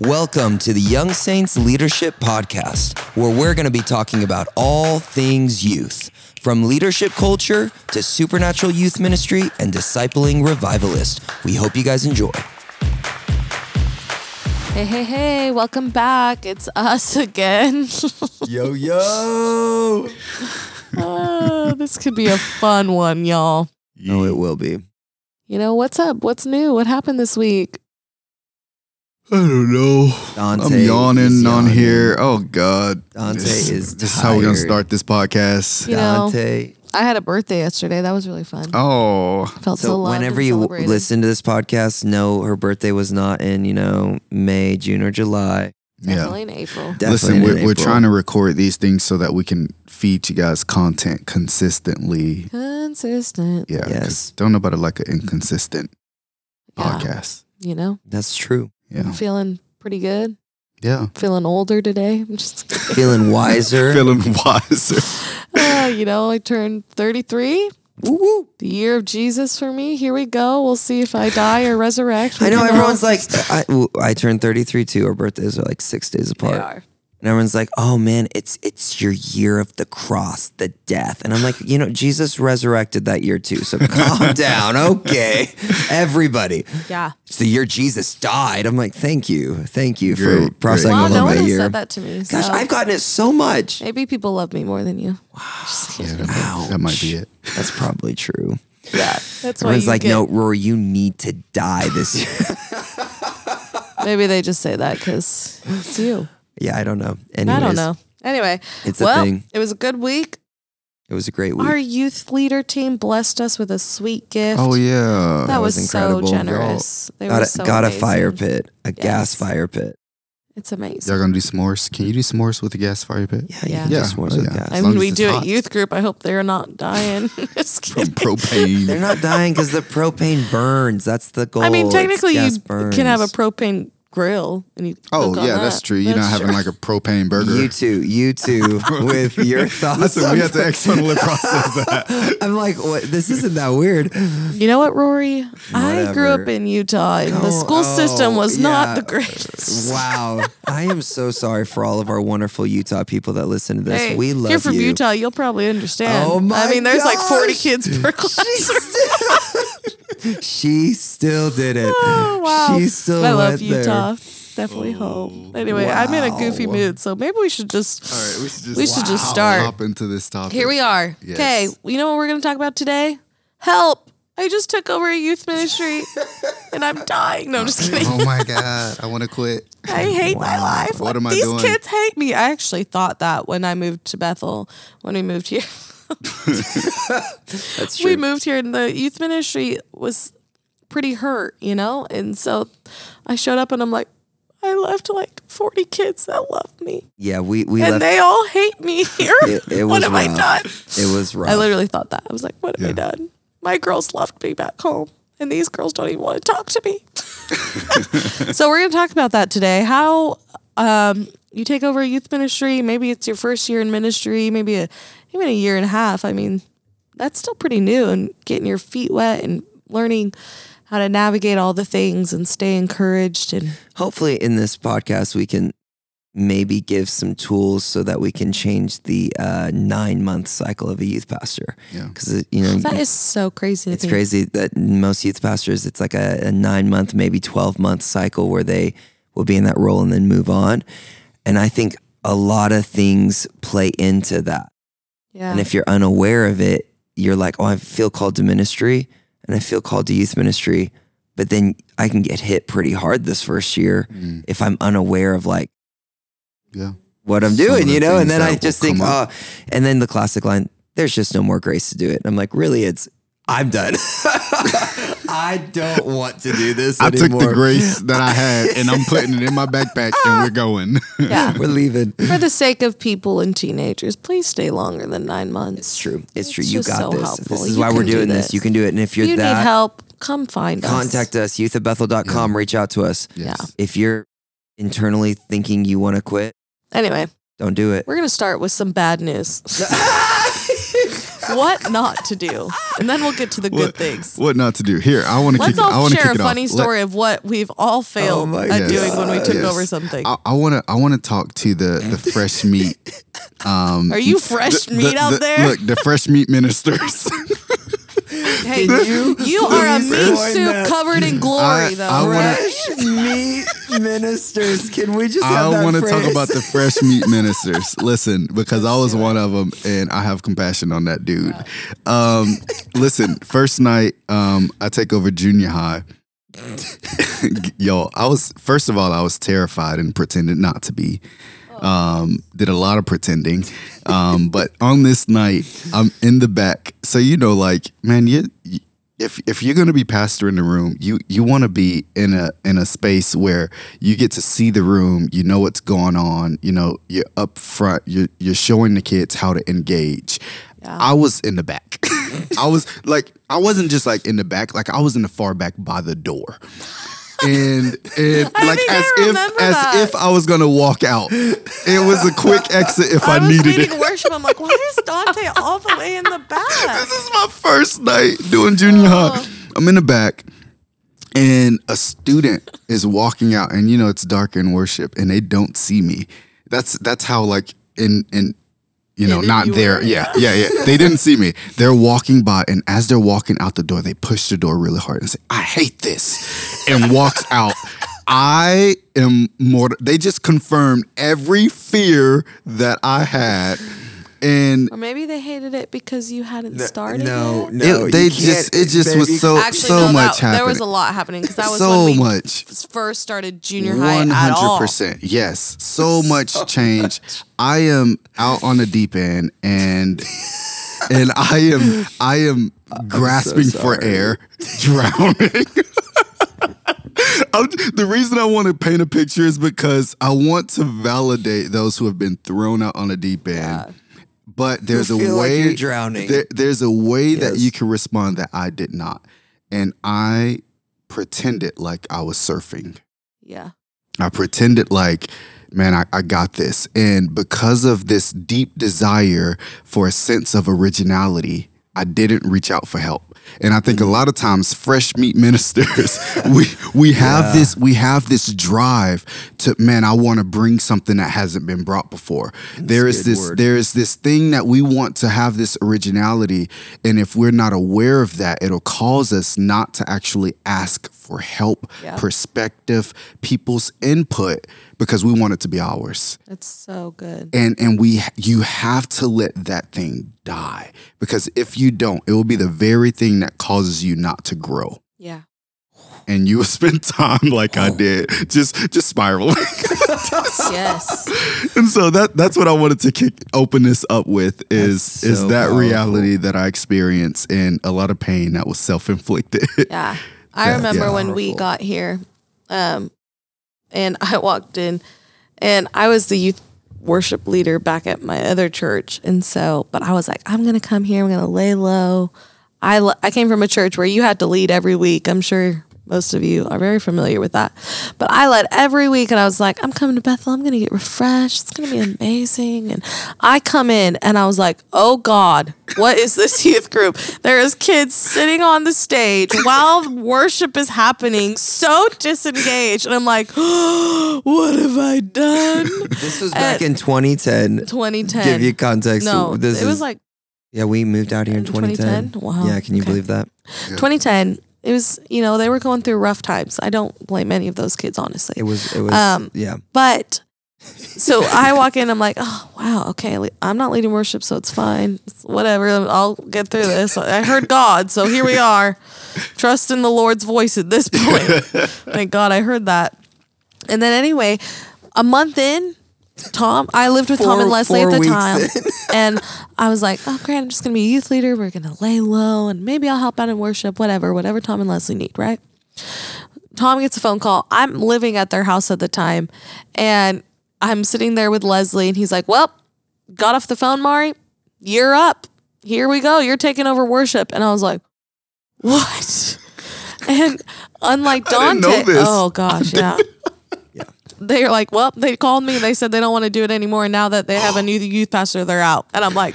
Welcome to the Young Saints Leadership Podcast, where we're going to be talking about all things youth, from leadership culture to supernatural youth ministry and discipling revivalist. We hope you guys enjoy. Hey, hey, hey, welcome back. It's us again. Yo, yo. oh, this could be a fun one, y'all. No, it will be. You know, what's up? What's new? What happened this week? I don't know. Dante I'm yawning is on here. Oh God. Dante this, is This is how we're gonna tired. start this podcast. You know, Dante. I had a birthday yesterday. That was really fun. Oh, Felt so, So loved whenever and you celebrated. listen to this podcast, know her birthday was not in, you know, May, June, or July. Definitely yeah. in April. Definitely Listen, in we're, we're April. trying to record these things so that we can feed you guys content consistently. Consistent. Yeah. 'cause Yes. Don't know about it like an inconsistent Yeah. podcast. You know, That's true. Yeah. I'm feeling pretty good. Yeah. Feeling older today. I'm just. Feeling wiser. Feeling wiser. Uh, you know, I turned 33. Woo-woo. The year of Jesus for me. Here we go. We'll see if I die or resurrect. I know Who everyone's like, I, I turned 33 too. Our birthdays are like six days they apart. Are. And everyone's like, oh man, it's it's your year of the cross, the death. And I'm like, you know, Jesus resurrected that year too. So calm down. Okay. Everybody. Yeah. It's the year Jesus died. I'm like, thank you. Thank you Great, for processing great. Well, all no of one my has year. said that to me. Gosh, so I've gotten it so much. maybe people love me more than you. Yeah, that, might, that might be it. That's probably true. Yeah, that's why Everyone's you like, get, no, Rory, you need to die this year. Maybe they just say that because it's you. Yeah, I don't know. I don't know. Anyway, It's a thing. it was a good week. It was a great week. Our youth leader team blessed us with a sweet gift. Oh yeah. that was, was so incredible. generous. They got were a, so got a fire pit, a gas fire pit. It's amazing. Y'all gonna do s'mores? Can you do s'mores with a gas fire pit? Yeah, Yeah. Yeah. s'mores Oh, with yeah. gas. I mean, we do hot. it youth group. I hope they're not dying. From propane. They're not dying because the propane burns. That's the goal. I mean, technically, you gas can have a propane grill and you. Oh cook on yeah, that's that. true. You're That's not having true. like a propane burger. You too you too with your thoughts. Listen, we on- have to externally process that. I'm like, what? This isn't that weird. You know what, Rory? I grew up in Utah, and the Oh, school system oh, was yeah. not the greatest. Wow. I am so sorry for all of our wonderful Utah people that listen to this. Hey, we love you're from you. Utah. You'll probably understand. Oh my I mean, there's like 40 kids per class. She still did it. oh wow! She still I love went there. Utah. It's definitely oh, home. Anyway, I'm in a goofy mood, so maybe we should just. All right, we should just, We should just start. hop into this topic. Here we are. Yes. Okay, you know what we're going to talk about today? Help! I just took over a youth ministry, and I'm dying. No, I'm just kidding. Oh my god, I want to quit. I hate my life. What am I doing? These doing? kids hate me. I actually thought that when I moved to Bethel, when we moved here. That's true. we moved here and the youth ministry was pretty hurt, you know? And so I showed up and I'm like, I left like 40 kids that love me. yeah, we we and left. they all hate me here. It- it what was have I done? it was rough. I literally thought that. I was like, what have I done? My girls left me back home. And these girls don't even want to talk to me. so we're going to talk about that today. How um, you take over a youth ministry. Maybe it's your first year in ministry. Maybe a even a year and a half. I mean, that's still pretty new. And getting your feet wet and learning how to navigate all the things and stay encouraged. And Hopefully, in this podcast, we can maybe give some tools so that we can change the uh, nine month cycle of a youth pastor. Yeah. Because you know that is so crazy. To it's me. crazy that most youth pastors it's like a, a nine month maybe 12 month cycle where they will be in that role and then move on and i think a lot of things play into that Yeah. and if you're unaware of it you're like oh i feel called to ministry and i feel called to youth ministry. But then i can get hit pretty hard this first year Mm, if i'm unaware of like yeah. what i'm Some doing you know? And then i just think come oh and then the classic line there's just no more grace to do it. And i'm like really? It's i'm done i don't want to do this I took the grace that I had and I'm putting it in my backpack and we're going. yeah. we're leaving For the sake of people and teenagers, please stay longer than nine months. it's true it's true It's you just got so this helpful. this is You why we're can do doing this. this. you can do it and if you're you that need help, come find us. contact us youth at bethel.com reach out to us Yeah. if you're internally thinking you want to quit Anyway, don't do it we're gonna start with some bad news. what not to do, and then we'll get to the good what, things. What not to do? Here, I want to Let's kick. it- I all share kick a funny off. Let- story of what we've all failed my at doing when we took Yes. over something. I want to. I want to talk to the the fresh meat. Um, Are you fresh the- meat the- out the- there? Look, the fresh meat ministers. hey, you, you are a please meat soup that? covered in glory, I- though. I wanna- Fresh meat ministers. Can we just I want to talk about the fresh meat ministers. Listen, because I was one of them, and I have compassion on that dude. Um, listen, first night, um, I take over junior high. Yo, I was first of all, I was terrified and pretended not to be. Um, did a lot of pretending. Um, but on this night, I'm in the back. So you know, like, man, you if if you're gonna be pastor in the room, you you want to be in a in a space where you get to see the room, you know what's going on, you know, you're up front, you're you're showing the kids how to engage. I was in the back. I was like, I wasn't just like in the back, like I was in the far back by the door. And and I like as if as that. if I was gonna walk out. It was a quick exit if I, I needed it. worship. I'm like, why is Dante all the way in the back? This is my first night doing junior high. Oh. I'm in the back, and a student is walking out, and you know it's dark in worship, and they don't see me. That's that's how like in in you know Hidden not you there. were. Yeah, yeah, yeah. They didn't see me. They're walking by, and as they're walking out the door, they push the door really hard and say, "I hate this," and walks out. I am more. They just confirmed every fear that I had, and Or maybe they hated it because you hadn't started no, no. it, they just it just baby, was so Actually, so no, much that, happening. there was a lot happening because that was so when we much. first started junior high One at all. hundred percent. Yes. So much change. I am out on the deep end and and I am I am grasping for air, drowning. I'm- the reason I want to paint a picture is because I want to validate those who have been thrown out on a deep end. But there's a feel like way you're drowning. there- there's a way that you can respond that I did not, and I pretended like I was surfing. Yeah. I pretended like, man, I, I got this. And because of this deep desire for a sense of originality, I didn't reach out for help. And I think a mm. lot of times fresh meat ministers, we we have this we have this drive to man, I want to bring something that hasn't been brought before. There is this word. there is this thing that we want to have this originality and if we're not aware of that, it'll cause us not to actually ask for help, Yeah. perspective, people's input because we want it to be ours. It's so good. And and we you have to let that thing die because if you don't, it will be the very thing that causes you not to grow. Yeah. And you will spend time like I did, just just spiraling. Yes. and so that that's what I wanted to kick open this up with is That's is that powerful. reality that I experienced and a lot of pain that was self inflicted. Yeah. I Yeah, remember yeah. when we got here, um, and I walked in, and I was the youth worship leader back at my other church, and so, but I was like, I'm gonna come here, I'm gonna lay low. I, I came from a church where you had to lead every week. I'm sure most of you are very familiar with that, but I led every week, and I was like, I'm coming to Bethel. I'm gonna get refreshed. It's gonna be amazing. And I come in, and I was like, Oh God, what is this youth group? There is kids sitting on the stage while worship is happening, so disengaged, and I'm like, What have I done? This was back in 2010. 2010. Give you context. no, this it was like yeah. We moved out here in 2010. 2010? Wow, Yeah, can you okay. believe that? 2010. It was, you know, they were going through rough times. I don't blame any of those kids, honestly. It was. It was. Um, yeah. But so I walk in, I'm like, oh wow, okay, I'm not leading worship, so it's fine. It's whatever, I'll get through this. I heard God, so here we are. Trust in the Lord's voice at this point. Thank God I heard that. And then anyway, a month in, Tom, I lived with Tom and Leslie at the time, and I was like, oh great, I'm just gonna be a youth leader. We're gonna lay low, and maybe I'll help out in worship, whatever, whatever Tom and Leslie need, right? Tom gets a phone call. I'm living at their house at the time, and I'm sitting there with Leslie, and he's like, "Well, got off the phone, Mari. You're up. Here we go. You're taking over worship." And I was like, "What?" And unlike Dante, oh gosh, yeah. They're like, well, they called me. They said they don't want to do it anymore. And now that they have a new youth pastor, they're out. And I'm like,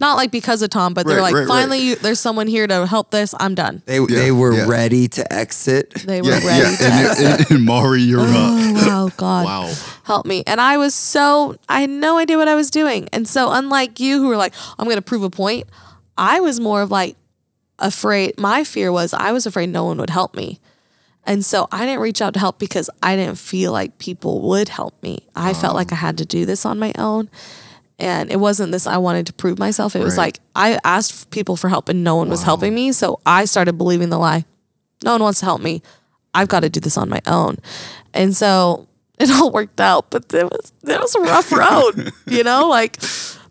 not like because of Tom, but they're Right, like, right, right. finally, You, there's someone here to help this. I'm done. They they were yeah. ready to exit. They were Yeah, ready yeah. to And, and, and Maury, you're oh, up. Oh, wow, God. Wow. Help me. And I was so, I had no idea what I was doing. And so, unlike you who were like, I'm going to prove a point, I was more of like afraid. My fear was I was afraid no one would help me. And so I didn't reach out to help because I didn't feel like people would help me. I felt like I oh. had to do this on my own. And it wasn't this I wanted to prove myself. It was like I asked people for help and no one was helping me. So I started believing the lie. No one wants to help me. I've got to do this on my own. And so it all worked out, but it was it was a rough road, you know? Like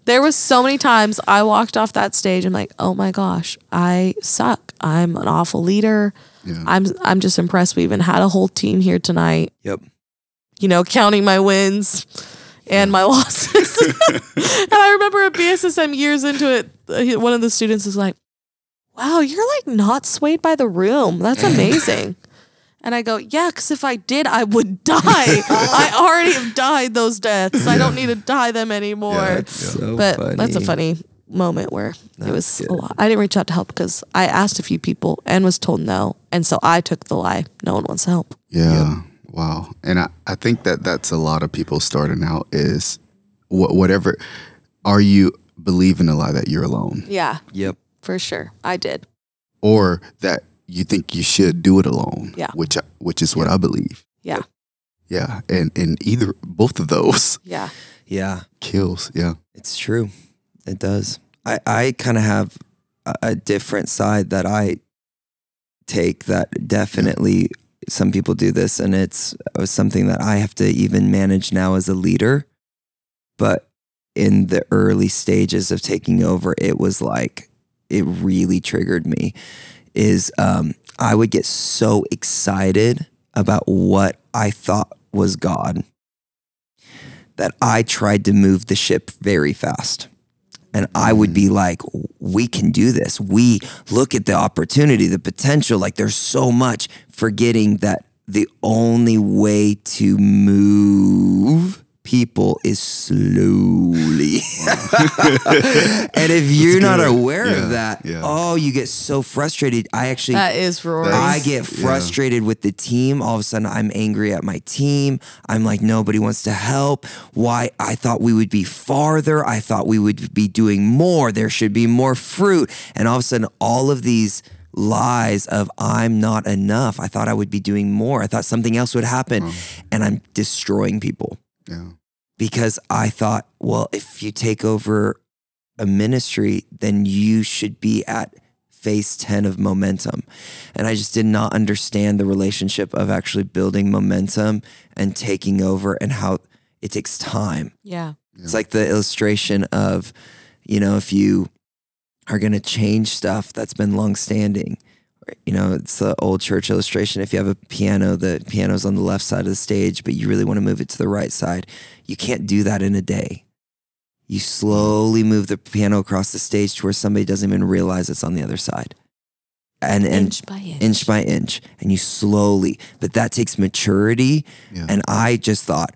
there was so many times I walked off that stage and like, "Oh my gosh, I suck. I'm an awful leader." Yeah. I'm I'm just impressed we even had a whole team here tonight, Yep. you know, counting my wins and my losses. and I remember at BSSM years into it, uh, one of the students is like, "Wow, you're like not swayed by the room. That's amazing." And I go, "Yeah, because if I did, I would die. I already have died those deaths. I don't need to die them anymore." Yeah, So but funny. that's a funny moment where it was good. a lot. I didn't reach out to help because I asked a few people and was told no, and so I took the lie. No one wants help. Yeah. Wow. And I, I think that that's a lot of people starting out is wh- whatever. Are you believing a lie that you're alone Yeah, Yep. for sure, I did. or that you think you should do it alone? Yeah. Which, which is what I believe. Yeah, Yeah. And, and either, both of those yeah, Yeah. kills. Yeah. It's true. It does. I, I kind of have a, a different side that I take that definitely some people do this and it's uh, something that I have to even manage now as a leader. But in the early stages of taking over, it was like, it really triggered me. Is um, I would get so excited about what I thought was God that I tried to move the ship very fast. And I would be mm. like, we can do this. We look at the opportunity, the potential. Like there's so much, forgetting that the only way to move people is slowly. and if you're not aware Yeah, of that, yeah. oh, you get so frustrated. I actually that is Rory. I get yeah. frustrated with the team. All of a sudden, I'm angry at my team. I'm like, nobody wants to help. Why? I thought we would be farther. I thought we would be doing more. There should be more fruit. And all of a sudden, all of these lies of I'm not enough. I thought I would be doing more. I thought something else would happen. And I'm destroying people Yeah. because I thought, well, if you take over a ministry, then you should be at phase 10 of momentum. And I just did not understand the relationship of actually building momentum and taking over and how it takes time. yeah, It's like the illustration of, you know, if you are going to change stuff that's been long standing. You know, it's the old church illustration. If you have a piano, the piano's on the left side of the stage, but you really want to move it to the right side. You can't do that in a day. You slowly move the piano across the stage to where somebody doesn't even realize it's on the other side. And, and inch by inch. inch by inch and you slowly but that takes maturity Yeah. and i just thought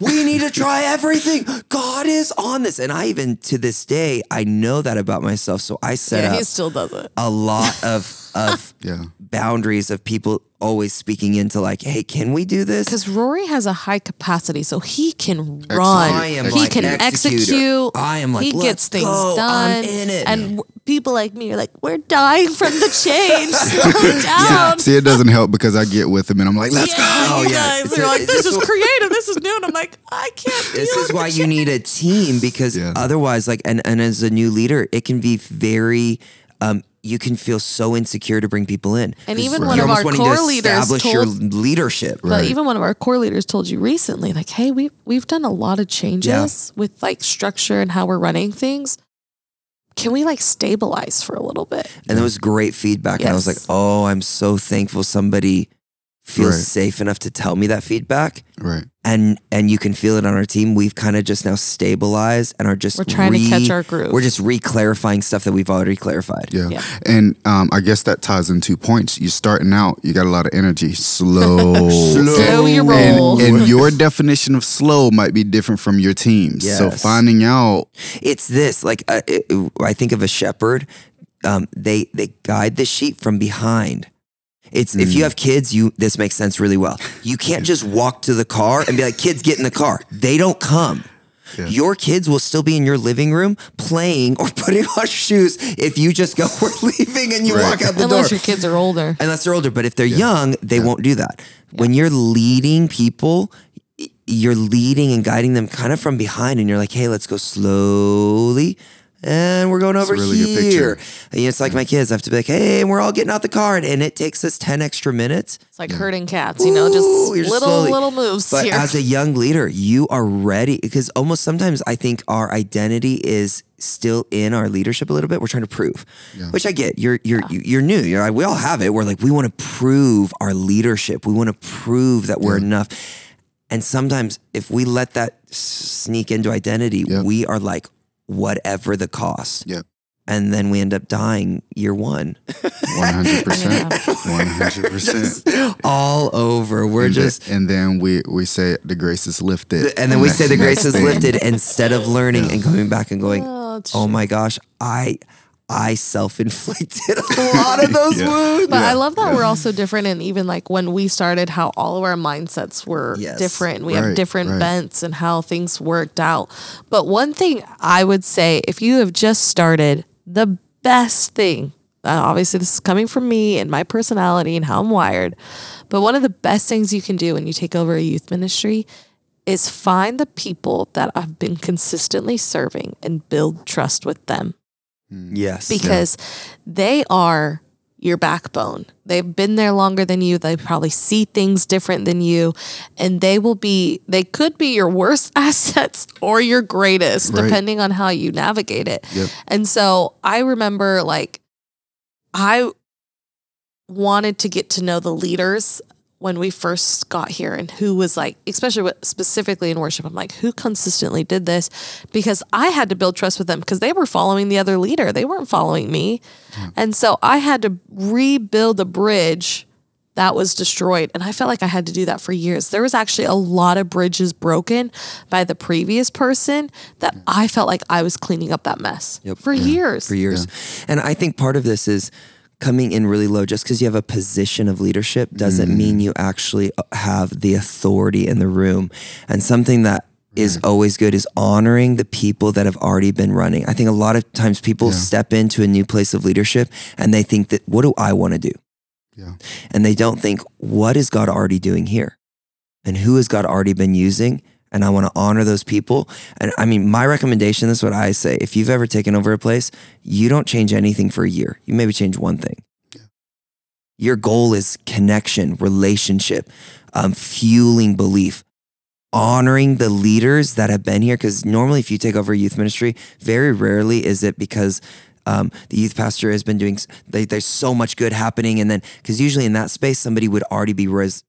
we need to try everything god is on this and i even to this day i know that about myself so i set yeah, up he still does it. a lot of of Yeah. Boundaries of people always speaking into like hey can we do this Because Rory has a high capacity, so he can Excellent. run. I am he like can executor. execute. I am like, he "Let's gets things go. done. I'm in it." And w- people like me are like, we're dying from the change. Slow down. See, it doesn't help because I get with him and I'm like, let's go. yeah, Oh, you yeah. guys It's are like, it's this a- is creative. This is new. And I'm like, I can't. this deal is why the you need a team because Yeah. otherwise like and, and as a new leader it can be very um you can feel so insecure to bring people in And even one of our core to leaders establish your told- leadership But even one of our core leaders told you recently, like, hey, we we've done a lot of changes with like structure and how we're running things. Can we like stabilize for a little bit? and that was great feedback and i was like oh i'm so thankful somebody feels Right. safe enough to tell me that feedback Right. and and you can feel it on our team we've kind of just now stabilized and are just We're trying to catch our groove. we're just re-clarifying stuff that we've already clarified Yeah. Yeah. And um, I guess that ties in two points. You're starting out, you got a lot of energy. Slow. Slow your and, roll. and your definition of slow might be different from your team's. So finding out, It's this like uh, it, I think of a shepherd. Um, they they guide the sheep from behind. It's if Mm. you have kids, you this makes sense really well. You can't just walk to the car and be like, "Kids, get in the car." They don't come. Your kids will still be in your living room playing or putting on shoes if you just go, "We're leaving," and you Right. walk out the Unless door. Unless your kids are older. Unless they're older, but if they're young, they won't do that. When you're leading people, you're leading and guiding them kind of from behind, and you're like, "Hey, let's go slowly." And we're going over really here. picture. And it's like my kids I have to be like, hey, and we're all getting out the car, and it takes us 10 extra minutes. It's like herding cats, you know, just Ooh, you're little slowly- little moves But here. as a young leader, you are ready because almost sometimes I think our identity is still in our leadership a little bit. We're trying to prove, which I get. You're you're you're new. You're like we all have it. We're like we want to prove our leadership. We want to prove that we're enough. And sometimes if we let that sneak into identity, Yeah. we are like whatever the cost. Yeah. And then we end up dying year one, 100%, 100%. all over. We're and, just then, and then we, we say the grace is lifted. and then we Next- say the grace is lifted instead of learning and coming back and going, Oh, oh my gosh, I I self-inflicted a lot of those Yeah. wounds. But I love that we're all so different. And even like when we started, how all of our mindsets were Yes. different. And we have different right. bents and how things worked out. But one thing I would say, if you have just started, the best thing, uh, obviously, this is coming from me and my personality and how I'm wired. But one of the best things you can do when you take over a youth ministry is find the people that I've been consistently serving and build trust with them Hmm. yes. because they are your backbone. They've been there longer than you. They probably see things different than you. And they will be, they could be your worst assets or your greatest, Right. depending on how you navigate it. Yep. And so I remember like, I wanted to get to know the leaders when we first got here and who was like especially with, specifically in worship i'm like who consistently did this? Because i had to build trust with them because they were following the other leader. They weren't following me. And so i had to rebuild a bridge that was destroyed. And i felt like i had to do that for years. There was actually a lot of bridges broken by the previous person that i felt like i was cleaning up that mess Yep. for years. For years. And I think part of this is coming in really low just because you have a position of leadership doesn't mean you actually uh, have the authority in the room. And something that is always good is honoring the people that have already been running. I think a lot of times people step into a new place of leadership and they think that what do I want to do? Yeah. And they don't think what is God already doing here? And who has God already been using? And I want to honor those people. And I mean, my recommendation this is what I say. If you've ever taken over a place, you don't change anything for a year. You maybe change one thing. Your goal is connection, relationship, um, fueling belief, honoring the leaders that have been here. Because normally, if you take over a youth ministry, very rarely is it because um, the youth pastor has been doing, they, there's so much good happening. And then, because usually in that space, somebody would already be raised,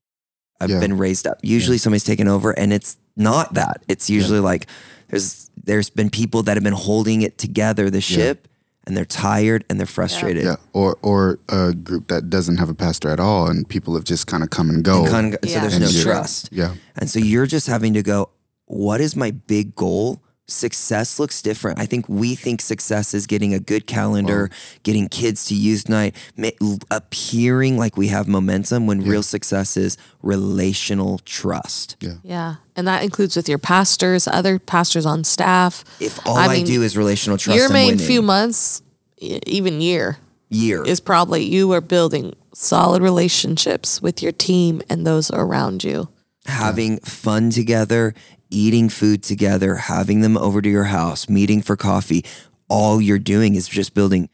uh, Yeah. been raised up. Usually somebody's taken over and it's not that. It's usually like there's, there's been people that have been holding it together, the ship, and they're tired and they're frustrated. Yeah, or or a group that doesn't have a pastor at all, and people have just kind of come and go. And kind of, so there's And no trust. yeah, And so you're just having to go, what is my big goal? Success looks different. I think we think success is getting a good calendar, getting kids to youth night, ma- appearing like we have momentum when real success is relational trust. yeah, Yeah. And that includes with your pastors, other pastors on staff. If all I, mean, do is relational trust, your I'm main few months, even year, year. is probably you are building solid relationships with your team and those around you. having fun together, eating food together, having them over to your house, meeting for coffee. All you're doing is just building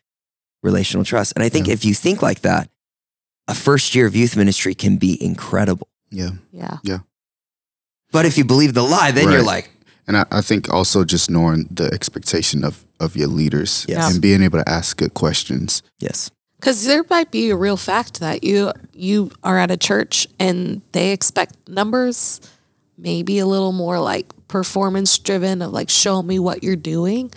relational trust. And I think if you think like that, a first year of youth ministry can be incredible. yeah. Yeah. Yeah. But if you believe the lie, then you're like, And I, I think also just knowing the expectation of of your leaders Yes. and being able to ask good questions. yes, Because there might be a real fact that you you are at a church and they expect numbers, maybe a little more like performance driven of like show me what you're doing,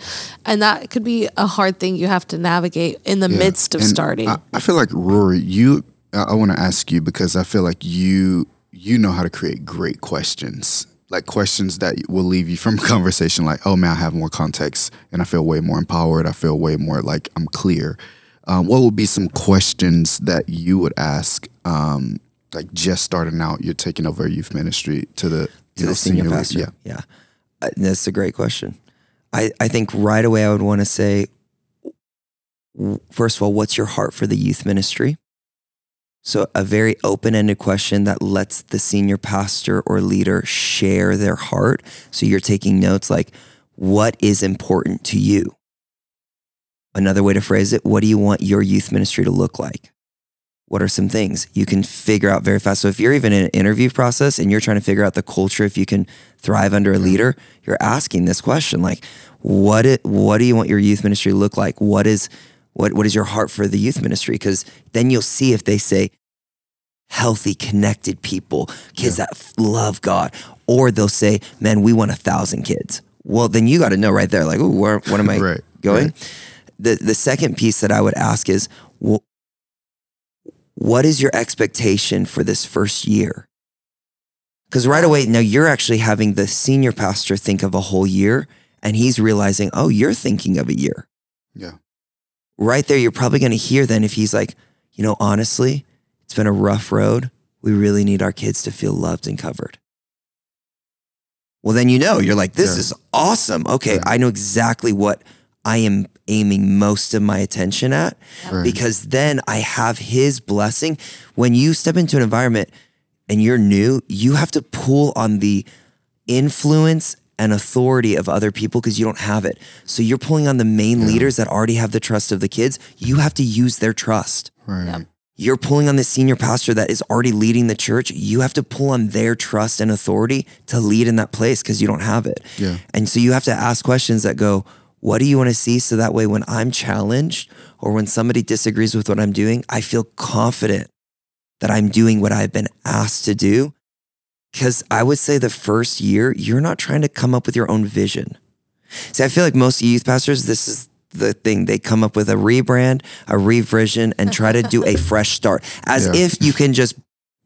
and that could be a hard thing you have to navigate in the Yeah. midst of And starting. I, I feel like Rory, you. I, I want to ask you because I feel like you you know how to create great questions. Like questions that will leave you from a conversation like, oh man, I have more context and I feel way more empowered. I feel way more like I'm clear. Um, what would be some questions that you would ask, um, like just starting out, you're taking over a youth ministry to the, to know, the senior, lead- pastor. Yeah. Yeah. Uh, that's a great question. I, I think right away I would want to say, first of all, what's your heart for the youth ministry? So, a very open ended question that lets the senior pastor or leader share their heart. So, you're taking notes like, what is important to you? Another way to phrase it, what do you want your youth ministry to look like? What are some things you can figure out very fast? So, if you're even in an interview process and you're trying to figure out the culture, if you can thrive under a leader, you're asking this question like, what, it, what do you want your youth ministry to look like? What is, what, what is your heart for the youth ministry? Because then you'll see if they say healthy, connected people, kids that love God, or they'll say, man, we want a thousand kids. Well, then you got to know right there, like, where, what am I Right, going? right. The, the second piece that I would ask is, wh- what is your expectation for this first year? Because right away, now you're actually having the senior pastor think of a whole year, and he's realizing, oh, you're thinking of a year Yeah. right there, you're probably going to hear then if he's like, you know, honestly, it's been a rough road. We really need our kids to feel loved and covered. Well, then you know, you're like, this Yeah. is awesome. Okay, Right. I know exactly what I am aiming most of my attention at Right. because then I have his blessing. When you step into an environment and you're new, you have to pull on the influence and authority of other people because you don't have it. So you're pulling on the main leaders that already have the trust of the kids. You have to use their trust. Right. You're pulling on the senior pastor that is already leading the church. You have to pull on their trust and authority to lead in that place because you don't have it. Yeah. And so you have to ask questions that go, what do you want to see? So that way, when I'm challenged or when somebody disagrees with what I'm doing, I feel confident that I'm doing what I've been asked to do. Because I would say the first year, you're not trying to come up with your own vision. See, I feel like most youth pastors, this is the thing. They come up with a rebrand, a revision, and try to do a fresh start as Yeah. if you can just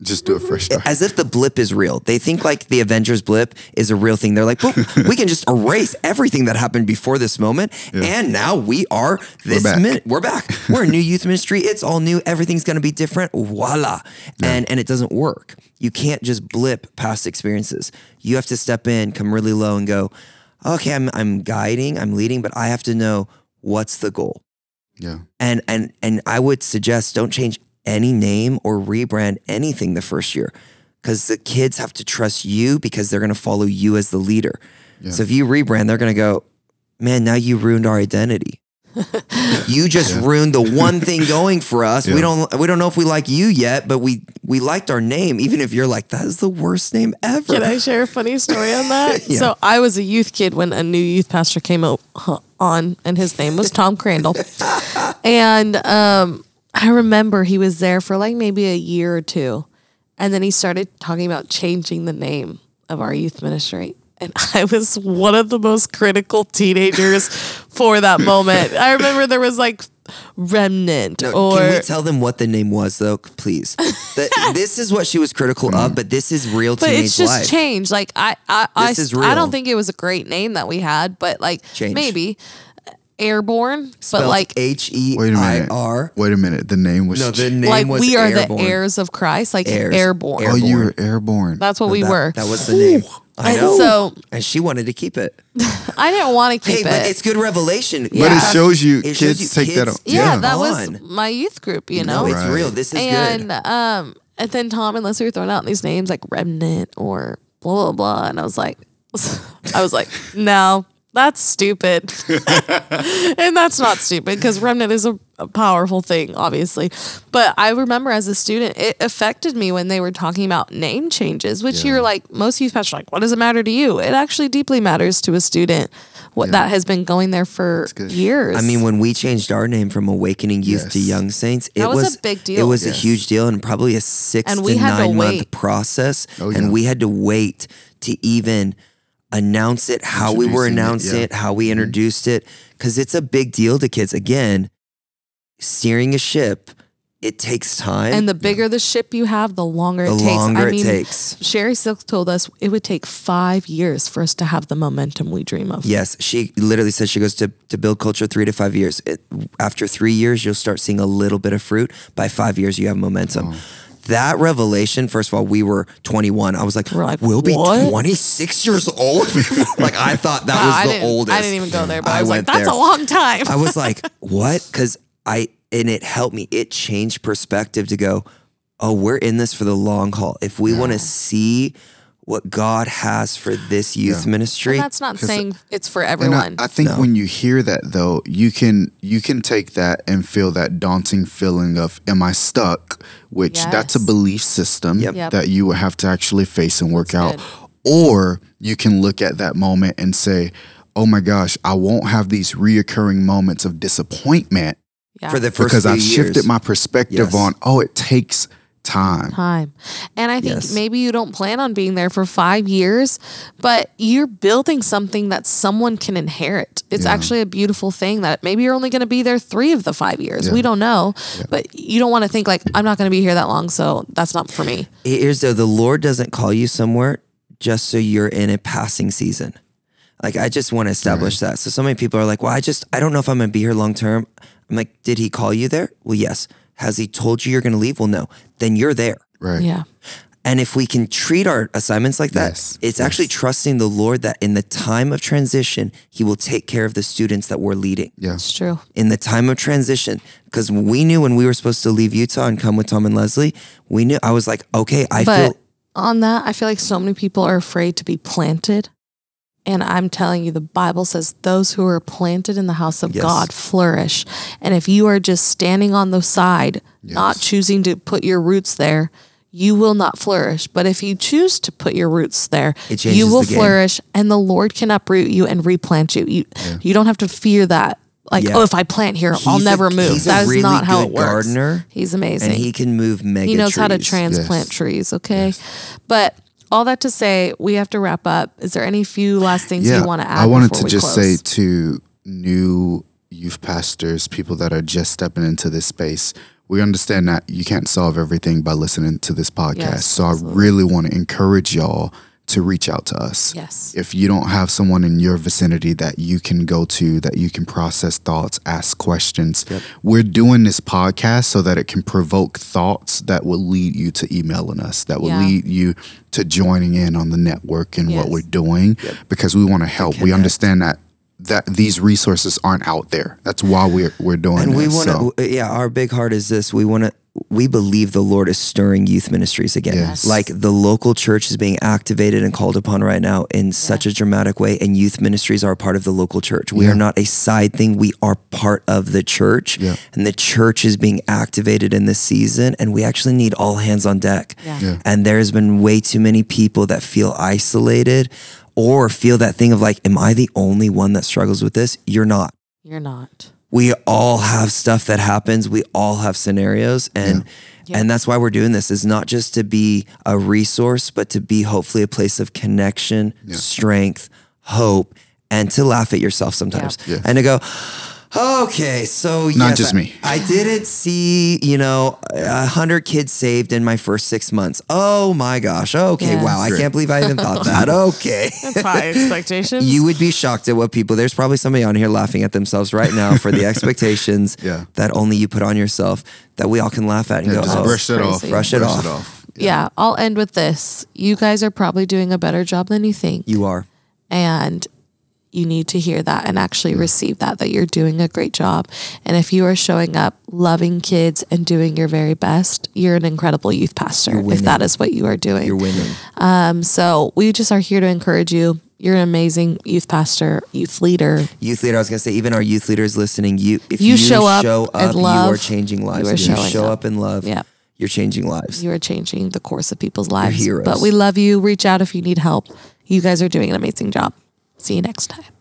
Just do a fresh start. as if the blip is real. They think like the Avengers blip is a real thing. They're like, "Boom, we can just erase everything that happened before this moment. And now we are this back. minute. We're back. We're a new youth ministry. It's all new. Everything's going to be different. Voila. And, and it doesn't work. You can't just blip past experiences. You have to step in, come really low and go, okay, I'm, I'm guiding, I'm leading, but I have to know what's the goal Yeah. and and and I would suggest don't change any name or rebrand anything the first year because the kids have to trust you because they're going to follow you as the leader. So if you rebrand, they're going to go, man, now you ruined our identity. you just ruined the one thing going for us. We don't we don't know if we like you yet, but we we liked our name. Even if you're like that is the worst name ever. Can I share a funny story on that? Yeah. So I was a youth kid when a new youth pastor came o- huh, on, and his name was Tom Crandall. and um, I remember he was there for like maybe a year or two, and then he started talking about changing the name of our youth ministry. And I was one of the most critical teenagers for that moment. I remember there was like remnant No, or can we tell them what the name was, though, please? That this is what she was critical of, but this is real but teenage it's just life. changed. Like I, I, I, This is I don't think it was a great name that we had, but like Change. maybe airborne, but Spelled like H E Wait a I minute. R. Wait a minute. The name was No, the name like was we are Airborne. the heirs of Christ, like Heirs. airborne. Air- Oh, you Airborne. were airborne. That's what we that, were. That was the name. I and know. so and she wanted to keep it. I didn't want to Hey, keep but it. it's good revelation. but Yeah. it shows you It kids shows you take that. kids- on- yeah, yeah. that was on. my youth group, you No, know. it's Right. real. This is and good. um, and then Tom and Leslie were throwing out these names like remnant or blah blah blah, and I was like, I was like, no, that's stupid, and that's not stupid because remnant is a, a powerful thing, obviously. But I remember as a student, it affected me when they were talking about name changes, which you're like, most youth pastors are like, what does it matter to you? It actually deeply matters to a student. What that has been going there for years. I mean, when we changed our name from Awakening Youth to Young Saints, it That was a big deal. It deal. was a huge deal and probably a six And to we had to nine month process. Oh, yeah. And we had to wait to even announce it, how we were Introducing it, announcing yeah. it, how we mm-hmm. introduced it, because it's a big deal to kids. Again, steering a ship it takes time. And the bigger the ship you have, the longer The it takes. longer I it mean, takes. Sheri Silk told us it would take five years for us to have the momentum we dream of. Yes, she literally said she goes to, to build culture three to five years. It, after three years, you'll start seeing a little bit of fruit. By five years, you have momentum. That revelation, first of all, we were 21. I was like, We're like, we'll be what? 26 years old. like I thought that was I the oldest. I didn't even go there, but I, I was like, that's there. a long time. I was like, what? Because I, and it helped me. It changed perspective to go, oh, we're in this for the long haul. If we want to see what God has for this youth ministry, and that's not saying it's for everyone. I, I think when you hear that though, you can you can take that and feel that daunting feeling of am I stuck? Which that's a belief system Yep. Yep. that you will have to actually face and work out. good. Or you can look at that moment and say, Oh my gosh, I won't have these reoccurring moments of disappointment yeah. for the first because I've shifted years. my perspective Yes. on, oh, it takes time. time. And I think Yes. maybe you don't plan on being there for five years, but you're building something that someone can inherit. It's actually a beautiful thing that maybe you're only going to be there three of the five years. We don't know, but you don't want to think like, I'm not going to be here that long, so that's not for me. Here's though the Lord doesn't call you somewhere just so you're in a passing season. Like I just want to establish that. So so many people are like, "Well, I just I don't know if I'm going to be here long term." I'm like, "Did he call you there?" Well, yes. Has he told you you're going to leave? Well, no. Then you're there. Right. Yeah. And if we can treat our assignments like that, Yes, it's actually trusting the Lord that in the time of transition, he will take care of the students that we're leading. Yeah. It's true. in the time of transition because we knew when we were supposed to leave Utah and come with Tom and Leslie, we knew I was like, okay, I but feel on that, I feel like so many people are afraid to be planted. And I'm telling you, the Bible says those who are planted in the house of Yes. God flourish. And if you are just standing on the side, not choosing to put your roots there, you will not flourish. But if you choose to put your roots there, you will the flourish and the Lord can uproot you and replant you. You, you don't have to fear that. Like, Yeah. oh, if I plant here, I'll He's a- never move. That is really not how it works. He's a gardener, He's amazing and he can move mega he knows how to transplant Yes. trees okay but all that to say we have to wrap up is there any few last things you want to add I wanted to just close? say to new youth pastors, people that are just stepping into this space, we understand that you can't solve everything by listening to this podcast. Yes, so I really want to encourage y'all to reach out to us. Yes. If you don't have someone in your vicinity that you can go to, that you can process thoughts, ask questions, we're doing this podcast so that it can provoke thoughts that will lead you to emailing us, that will Yeah. lead you to joining in on the network and what we're doing because we want to help. We understand that that these resources aren't out there. That's why we're we're doing And we this. want So, to, yeah, our big heart is this. We want to, we believe the Lord is stirring youth ministries again. Yes. Like the local church is being activated and called upon right now in such a dramatic way, and youth ministries are a part of the local church. We are not a side thing, we are part of the church, Yeah. and the church is being activated in this season, and we actually need all hands on deck. Yeah. Yeah. And there's been way too many people that feel isolated or feel that thing of like, am I the only one that struggles with this? You're not. You're not. We all have stuff that happens. We all have scenarios. And and that's why we're doing this is not just to be a resource but to be hopefully a place of connection strength hope and to laugh at yourself sometimes. Yeah. and to go okay so Not yes, just I- me. I didn't see you know a hundred kids saved in my first six months oh my gosh okay Yes. wow i can't believe i even thought that okay that's high expectations you would be shocked at what people. There's probably somebody on here laughing at themselves right now for the expectations Yeah. that only you put on yourself. That we all can laugh at and yeah, go, just oh, brush it off. crazy. Brush it off. yeah i'll end with this you guys are probably doing a better job than you think you are. and you need to hear that and actually receive that that you're doing a great job and if you are showing up loving kids and doing your very best you're an incredible youth pastor if that is what you are doing You're winning. um, so we just are here to encourage you you're an amazing youth pastor youth leader Youth leader. I was gonna say, even our youth leaders listening, you if You you, show up show and up, love, you are changing lives. you you show up. up in love. Yeah. you're changing lives. you are changing the course of people's lives heroes. but we love you reach out if you need help you guys are doing an amazing job see you next time